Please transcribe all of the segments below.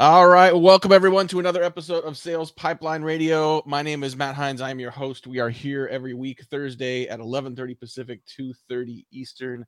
All right, welcome everyone to another episode of Sales Pipeline Radio. My name is Matt Heinz. I am your host. We are here every week Thursday at 11:30 Pacific, 2:30 Eastern.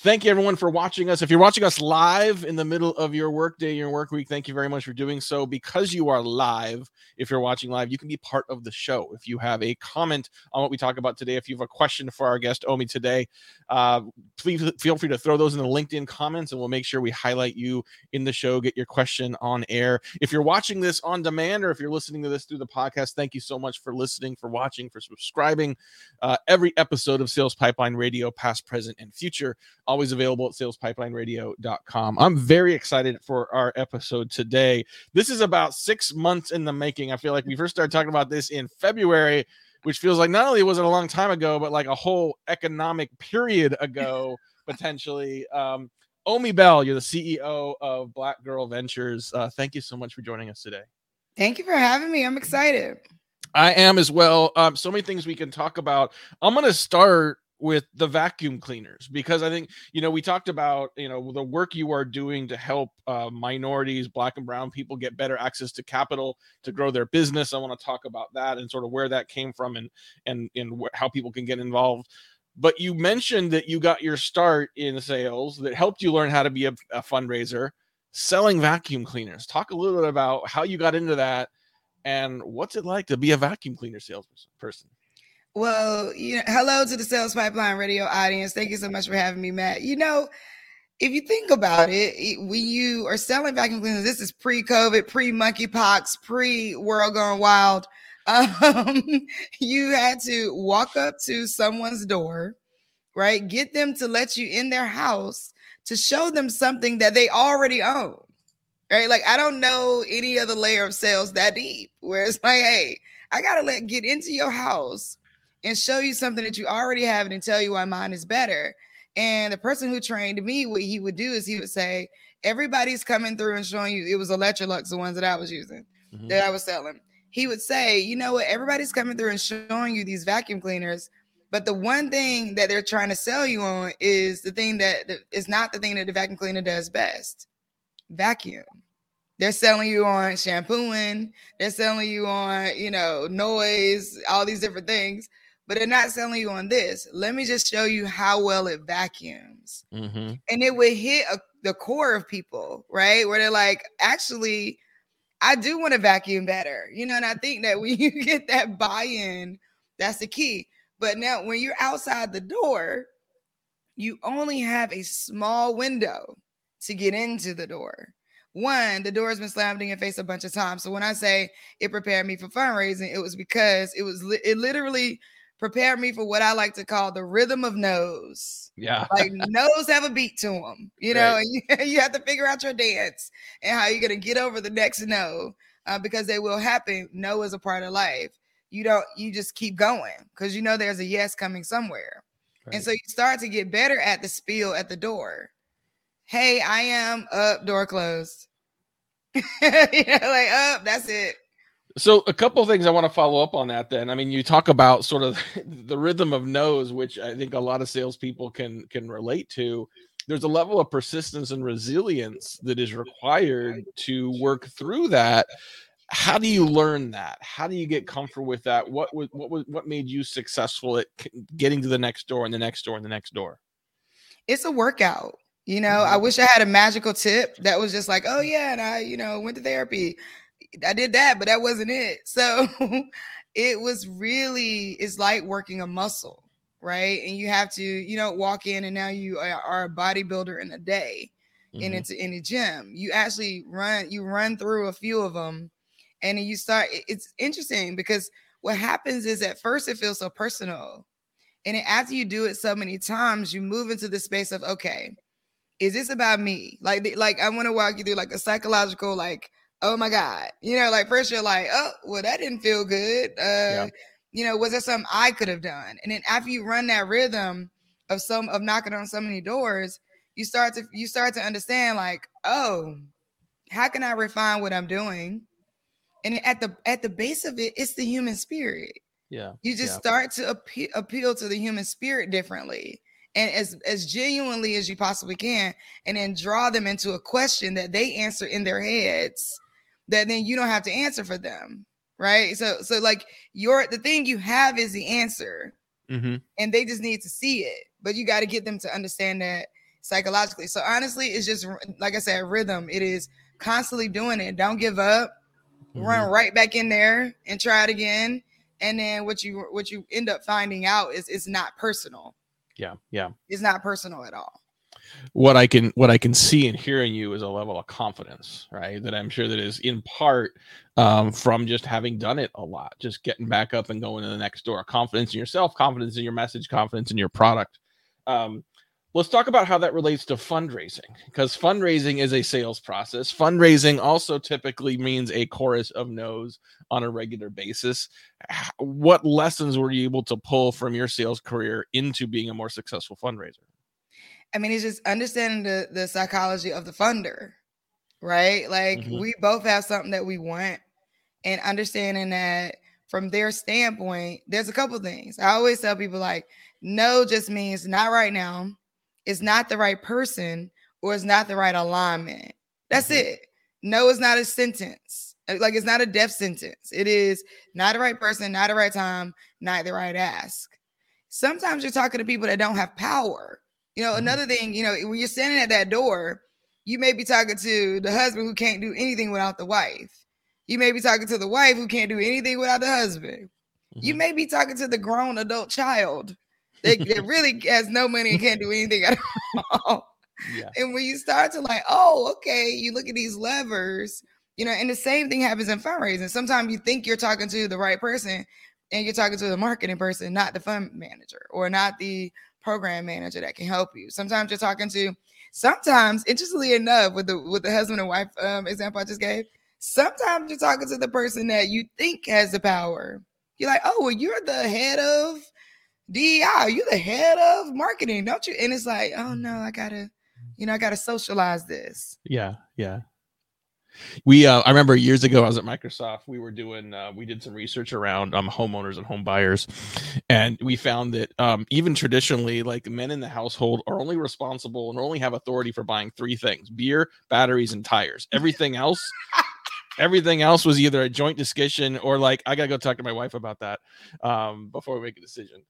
Thank you everyone for watching us. If you're watching us live in the middle of your workday, your work week, thank you very much for doing so. Because you are live, if you're watching live, you can be part of the show. If you have a comment on what we talk about today, if you have a question for our guest Omi today, uh, please feel free to throw those in the LinkedIn comments, and we'll make sure we highlight you in the show. Get your question on air. If you're watching this on demand, or if you're listening to this through the podcast, thank you so much for listening, for watching, for subscribing. Uh, every episode of Sales Pipeline Radio, past, present, and future always available at salespipelineradio.com. I'm very excited for our episode today. This is about six months in the making. I feel like we first started talking about this in February, which feels like not only was it a long time ago, but like a whole economic period ago, potentially. Um, Omi Bell, you're the CEO of Black Girl Ventures. Uh, thank you so much for joining us today. Thank you for having me. I'm excited. I am as well. Um, so many things we can talk about. I'm going to start with the vacuum cleaners because I think you know we talked about you know the work you are doing to help uh, minorities, black and brown people get better access to capital to grow their business. I want to talk about that and sort of where that came from and and and wh- how people can get involved. But you mentioned that you got your start in sales that helped you learn how to be a, a fundraiser selling vacuum cleaners. Talk a little bit about how you got into that and what's it like to be a vacuum cleaner salesperson. Well, you know, hello to the Sales Pipeline Radio audience. Thank you so much for having me, Matt. You know, if you think about it, when you are selling vacuum cleaners, this is pre-COVID, pre-monkeypox, pre-world going wild. Um, you had to walk up to someone's door, right? Get them to let you in their house to show them something that they already own, right? Like I don't know any other layer of sales that deep, where it's like, hey, I gotta let get into your house and show you something that you already have and tell you why mine is better. And the person who trained me, what he would do is he would say, Everybody's coming through and showing you it was Electrolux, the ones that I was using, mm-hmm. that I was selling. He would say, You know what? Everybody's coming through and showing you these vacuum cleaners. But the one thing that they're trying to sell you on is the thing that is not the thing that the vacuum cleaner does best vacuum. They're selling you on shampooing, they're selling you on, you know, noise, all these different things but they're not selling you on this. Let me just show you how well it vacuums. Mm-hmm. And it would hit a, the core of people, right? Where they're like, actually, I do want to vacuum better, you know. And I think that when you get that buy in, that's the key. But now, when you're outside the door, you only have a small window to get into the door. One, the door has been slammed in your face a bunch of times. So when I say it prepared me for fundraising, it was because it was it literally prepared me for what I like to call the rhythm of no's. Yeah. like no's have a beat to them, you know, right. and you, you have to figure out your dance and how you're going to get over the next no uh, because they will happen. No is a part of life. You don't, you just keep going because you know there's a yes coming somewhere. Right. And so you start to get better at the spiel at the door. Hey, I am up, door closed. you know, like up, that's it. So a couple of things I want to follow up on that. Then I mean, you talk about sort of the rhythm of no's, which I think a lot of salespeople can can relate to. There's a level of persistence and resilience that is required to work through that. How do you learn that? How do you get comfortable with that? What was what was what made you successful at getting to the next door and the next door and the next door? It's a workout. You know, mm-hmm. I wish I had a magical tip that was just like, oh yeah, and I, you know, went to therapy I did that, but that wasn't it. So it was really it's like working a muscle, right? And you have to, you know, walk in and now you are a bodybuilder in a day mm-hmm. and it's in a gym. You actually run, you run through a few of them and you start it's interesting because what happens is at first it feels so personal. And after you do it so many times, you move into the space of okay, is this about me? Like, like I want to walk you through like a psychological, like oh my God. You know, like first you're like, oh, well, that didn't feel good. Uh, yeah. you know, was there something I could have done? And then after you run that rhythm of some of knocking on so many doors, you start to you start to understand, like, oh, how can I refine what I'm doing? And at the at the base of it, it's the human spirit. Yeah. You just yeah. start to appeal, appeal to the human spirit differently. and as as genuinely as you possibly can and then draw them into a question that they answer in their heads that then you don't have to answer for them right? So so like your the thing you have is the answer. Mm-hmm. and they just need to see it but you got to get them to understand that psychologically. So honestly it's just like i said rhythm. It is constantly doing it. Don't give up. Run Mm-hmm. right back in there and try it again. And then what you what you end up finding out is it's not personal. Yeah, yeah. it's not personal at all what I can what I can see and hearing you is a level of confidence, right? That I'm sure that is in part um, from just having done it a lot, just getting back up and going to the next door. Confidence in yourself, confidence in your message, confidence in your product. Um, let's talk about how that relates to fundraising because fundraising is a sales process. Fundraising also typically means a chorus of no's on a regular basis. What lessons were you able to pull from your sales career into being a more successful fundraiser? I mean, it's just understanding the the psychology of the funder, right? Like Mhm. we both have something that we want, and understanding that from their standpoint, there's a couple things. I always tell people like, no just means not right now, it's not the right person, or it's not the right alignment. That's Mhm. it. No is not a sentence. Like it's not a death sentence. It is not the right person, not the right time, not the right ask. Sometimes you're talking to people that don't have power. You know, Mhm. another thing, you know, when you're standing at that door, you may be talking to the husband who can't do anything without the wife. You may be talking to the wife who can't do anything without the husband. You Mhm. may be talking to the grown adult child that, that really has no money and can't do anything at all. yeah. And when you start to like, oh, okay, you look at these levers, you know, and the same thing happens in fundraising. Sometimes you think you're talking to the right person and you're talking to the marketing person, not the fund manager or not the program manager that can help you. Sometimes you're talking to sometimes interestingly enough with the with the husband and wife um, example I just gave, sometimes you're talking to the person that you think has the power. You're like, oh, well, you're the head of DEI, you're the head of marketing, don't you? And it's like, oh no, I gotta, you know, I gotta socialize this. Yeah, yeah. We uh I remember years ago I was at Microsoft, we were doing uh we did some research around um homeowners and home buyers and we found that um even traditionally like men in the household are only responsible and only have authority for buying three things: beer, batteries and tires. Everything else everything else was either a joint discussion or like I got to go talk to my wife about that um before we make a decision.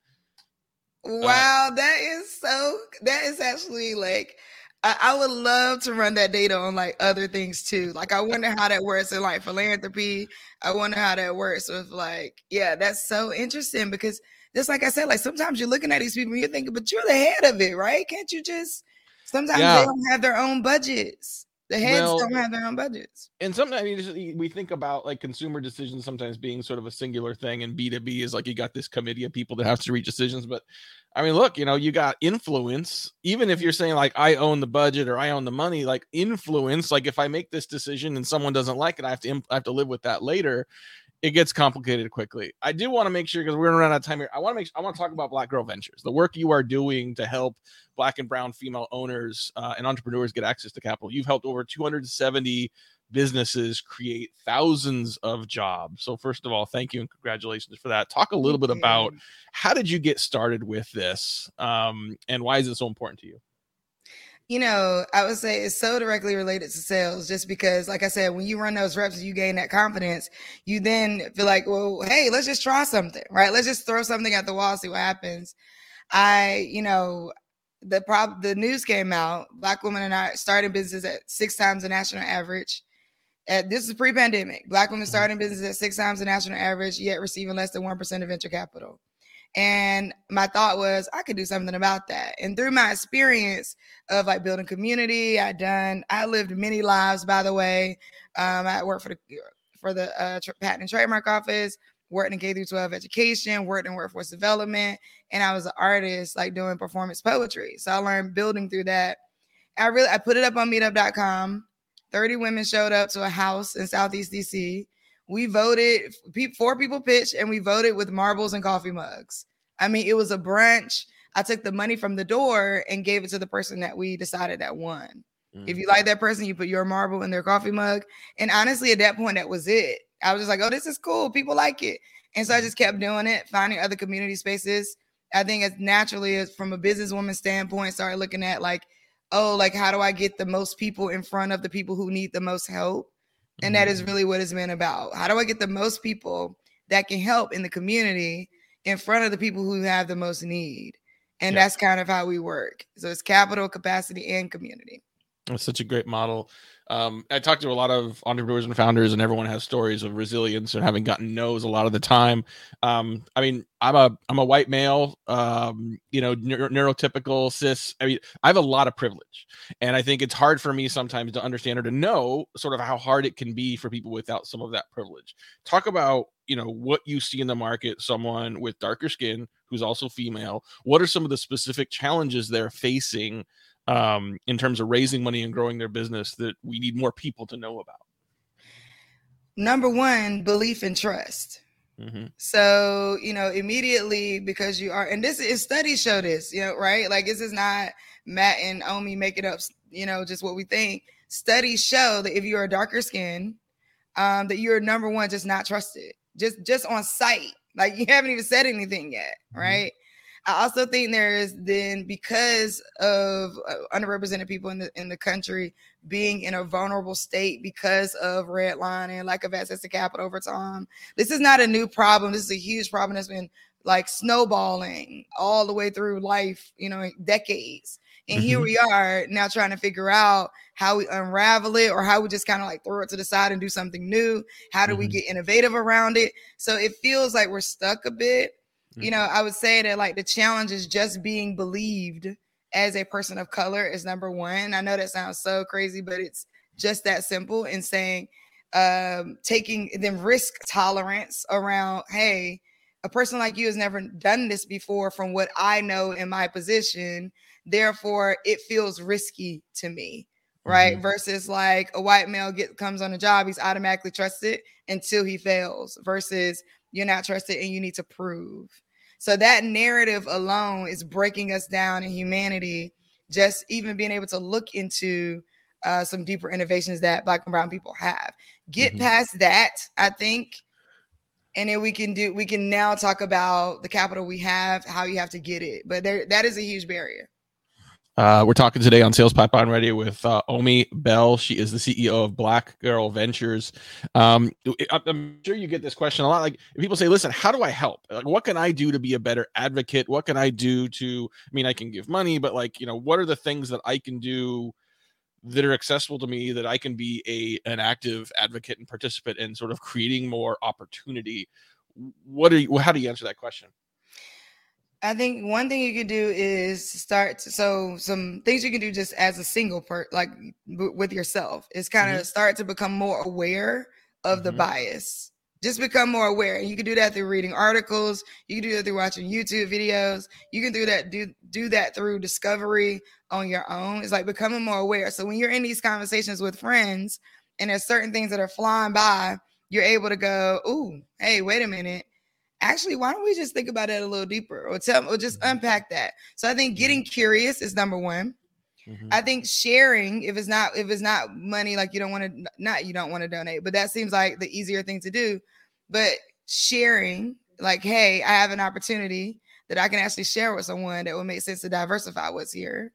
Wow, that is so that is actually like I, I would love to run that data on like other things too. Like I wonder how that works in like philanthropy. I wonder how that works with like, yeah, that's so interesting because just like I said, like sometimes you're looking at these people and you're thinking, but you're the head of it, right? Can't you just sometimes Yeah. they don't have their own budgets. The heads Well, don't have their own budgets. and sometimes we think about like consumer decisions sometimes being sort of a singular thing and b2b is like you got this committee of people that have to reach decisions but i mean look you know you got influence even if you're saying like i own the budget or i own the money like influence like if i make this decision and someone doesn't like it i have to I have to live with that later it gets complicated quickly i do want to make sure because we're gonna run out of time here i want to make i want to talk about black girl ventures the work you are doing to help black and brown female owners uh, and entrepreneurs get access to capital you've helped over 270 businesses create thousands of jobs. So first of all, thank you and congratulations for that. Talk a little bit about how did you get started with this, um, and why is it so important to you? You know, I would say it's so directly related to sales just because, like I said, when you run those reps, you gain that confidence. You then feel like, well, hey, let's just try something, right? Let's just throw something at the wall, see what happens. I, you know, the prob the news came out. Black women and I starting business at six times the national average. At, this is pre-pandemic. Black women starting mm-hmm. business at six times the national average, yet receiving less than one percent of venture capital. And my thought was I could do something about that. And through my experience of like building community, I done I lived many lives. By the way, um, I worked for the for the uh, patent and trademark office, worked in K through 12 education, worked in workforce development, and I was an artist like doing performance poetry. So I learned building through that. I really I put it up on meetup.com. 30 women showed up to a house in Southeast DC. We voted, four people pitched, and we voted with marbles and coffee mugs. I mean, it was a brunch. I took the money from the door and gave it to the person that we decided that won. If you like that person, you put your marble in their coffee mug. And honestly, at that point, that was it. I was just like, oh, this is cool. People like it. And so I just kept doing it, finding other community spaces. I think as naturally as from a businesswoman standpoint, started looking at like, oh, like how do I get the most people in front of the people who need the most help? And that is mm-hmm. really what it's been about. How do I get the most people that can help in the community in front of the people who have the most need? And that's kind of how we work. So it's capital, capacity, and community. That's such a great model. Um, I talked to a lot of entrepreneurs and founders, and everyone has stories of resilience and having gotten no's a lot of the time. Um, I mean, I'm a I'm a white male, um, you know, neurotypical cis. I mean, I have a lot of privilege, and I think it's hard for me sometimes to understand or to know sort of how hard it can be for people without some of that privilege. Talk about you know what you see in the market, someone with darker skin who's also female. What are some of the specific challenges they're facing? Um, in terms of raising money and growing their business that we need more people to know about? Number one, belief and trust. Mm-hmm. So, you know, immediately because you are, and this is studies show this, you know, right? Like this is not Matt and Omi making up, you know, just what we think. Studies show that if you're a darker skin, um, that you're number one, just not trusted, just just on sight. Like you haven't even said anything yet, mm-hmm. I also think there is then because of uh, underrepresented people in the in the country being in a vulnerable state because of redlining lack of access to capital over time. This is not a new problem. This is a huge problem that's been like snowballing all the way through life, you know, decades. And mm-hmm. here we are now trying to figure out how we unravel it or how we just kind of like throw it to the side and do something new. How do mm-hmm. we get innovative around it? So it feels like we're stuck a bit you know, I would say that like the challenge is just being believed as a person of color is number one. I know that sounds so crazy, but it's just that simple in saying um taking them risk tolerance around, hey, a person like you has never done this before from what I know in my position. Therefore, it feels risky to me right? Mm-hmm. Versus like a white male get comes on a job, he's automatically trusted until he fails. Versus you're not trusted and you need to prove. So that narrative alone is breaking us down in humanity. Just even being able to look into uh, some deeper innovations that Black and Brown people have. Get mm-hmm. past that, I think, and then we can do. We can now talk about the capital we have, how you have to get it. But there, that is a huge barrier. Uh, we're talking today on Sales Pipeline Radio with uh, Omi Bell. She is the CEO of Black Girl Ventures. Um, I'm sure you get this question a lot. Like, people say, "Listen, how do I help? Like, what can I do to be a better advocate? What can I do to? I mean, I can give money, but like, you know, what are the things that I can do that are accessible to me that I can be a an active advocate and participant in sort of creating more opportunity? What are you? How do you answer that question? I think one thing you can do is start. To, so some things you can do just as a single part, like b- with yourself, is kind of mm-hmm. start to become more aware of mm-hmm. the bias. Just become more aware. And you can do that through reading articles. You can do that through watching YouTube videos. You can do that do do that through discovery on your own. It's like becoming more aware. So when you're in these conversations with friends and there's certain things that are flying by, you're able to go, "Ooh, hey, wait a minute." Actually why don't we just think about it a little deeper or tell or just mm-hmm. unpack that so i think getting mm-hmm. curious is number one mm-hmm. i think sharing if it's not if it's not money like you don't want to not you don't want to donate but that seems like the easier thing to do but sharing like hey i have an opportunity that i can actually share with someone that would make sense to diversify what's here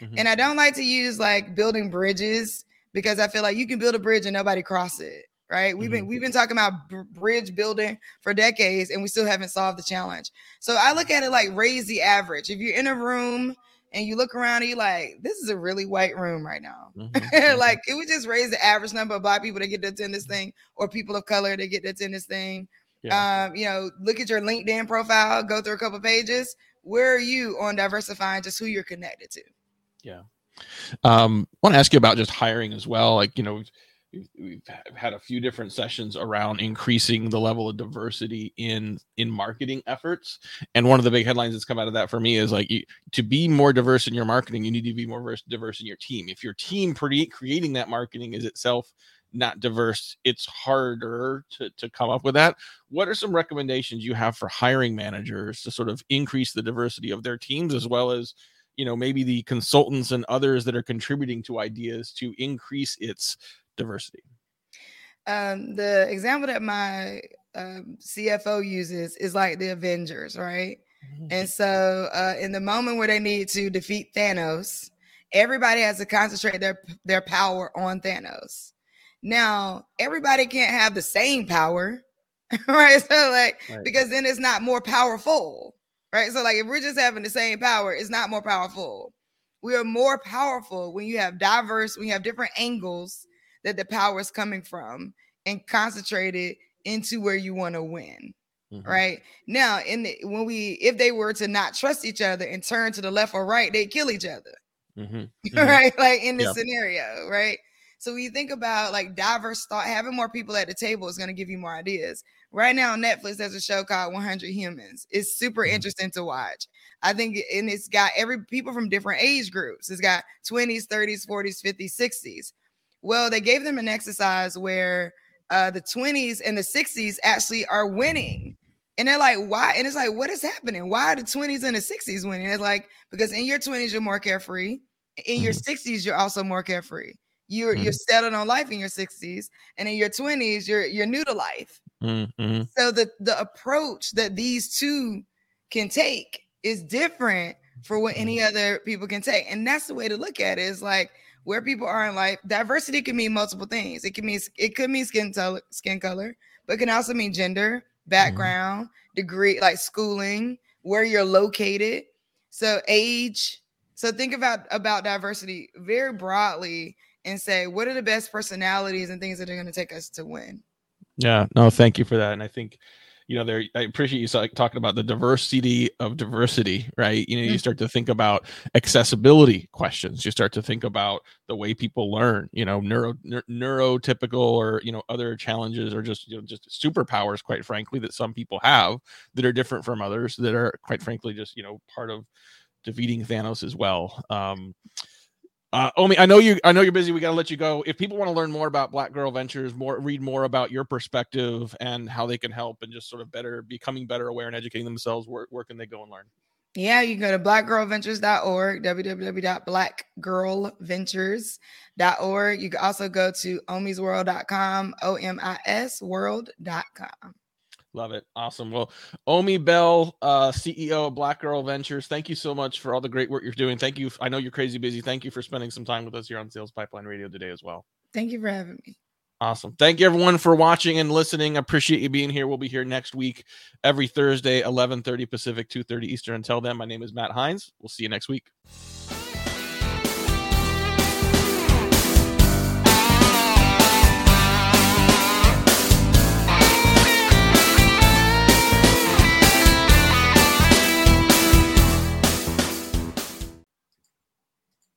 mm-hmm. and i don't like to use like building bridges because i feel like you can build a bridge and nobody cross it right? We've been mm-hmm. we've been talking about b- bridge building for decades and we still haven't solved the challenge. So I look at it like raise the average. If you're in a room and you look around and you're like, this is a really white room right now. Mm-hmm. mm-hmm. like it would just raise the average number of black people that get to attend this thing or people of color that get to attend this thing. Yeah. Um, you know, look at your LinkedIn profile, go through a couple pages. Where are you on diversifying just who you're connected to? Yeah. Um, I want to ask you about just hiring as well. Like, you know, we've had a few different sessions around increasing the level of diversity in in marketing efforts. And one of the big headlines that's come out of that for me is like you, to be more diverse in your marketing you need to be more diverse, diverse in your team. If your team pre- creating that marketing is itself not diverse it's harder to, to come up with that. What are some recommendations you have for hiring managers to sort of increase the diversity of their teams as well as you know maybe the consultants and others that are contributing to ideas to increase its diversity? Um, the example that my um, CFO uses is like the Avengers, right? Mm-hmm. And so, uh, in the moment where they need to defeat Thanos, everybody has to concentrate their their power on Thanos. Now, everybody can't have the same power, right? So, like, right. because then it's not more powerful, right? So, like, if we're just having the same power, it's not more powerful. We are more powerful when you have diverse, when you have different angles that the power is coming from and concentrated into where you want to win. Mm-hmm. Right now, in the, when we if they were to not trust each other and turn to the left or right, they kill each other. Mm-hmm. Mm-hmm. right, like in this yep. scenario, right? So when you think about like diverse thought, having more people at the table is going to give you more ideas. Right now on Netflix, there's a show called 100 Humans. It's super mm-hmm. interesting to watch. I think, and it's got every people from different age groups. It's got 20s, 30s, 40s, 50s, 60s. Well, they gave them an exercise where uh, the 20s and the 60s actually are winning. And they're like, why? And it's like, what is happening? Why are the 20s and the 60s winning? It's like, because in your 20s, you're more carefree. In mm-hmm. your 60s, you're also more carefree. You're mm-hmm. you're settled on life in your 60s, and in your 20s, you're you're new to life. Mm-hmm. So the the approach that these two can take is different for what any mm-hmm. other people can take. And that's the way to look at it. Is like where people are in life. Diversity can mean multiple things. It can mean it could mean skin color, skin color, but it can also mean gender, mm-hmm. background, mm-hmm. degree, like schooling, where you're located. So age. So think about about diversity very broadly and say what are the best personalities and things that are going to take us to win. Yeah, no, thank you for that. And I think you know there i appreciate you talking about the diversity of diversity right? You know you start to think about accessibility questions. You start to think about the way people learn you know neuro neurotypical or you know other challenges or just you know just superpowers quite frankly that some people have that are different from others that are quite frankly just you know part of defeating thanos as well. Um uh, Omi, I know you. I know you're busy. We got to let you go. If people want to learn more about Black Girl Ventures, more read more about your perspective and how they can help, and just sort of better becoming better aware and educating themselves, where, where can they go and learn? Yeah, you can go to blackgirlventures.org, www.blackgirlventures.org. You can also go to omisworld.com, O M I S world.com. Love it. Awesome. Well, Omi Bell, uh, CEO of Black Girl Ventures, thank you so much for all the great work you're doing. Thank you. I know you're crazy busy. Thank you for spending some time with us here on Sales Pipeline Radio today as well. Thank you for having me. Awesome. Thank you everyone for watching and listening. Appreciate you being here. We'll be here next week, every Thursday, 11:30 Pacific, 2:30 Eastern. Until then, my name is Matt Heinz. We'll see you next week.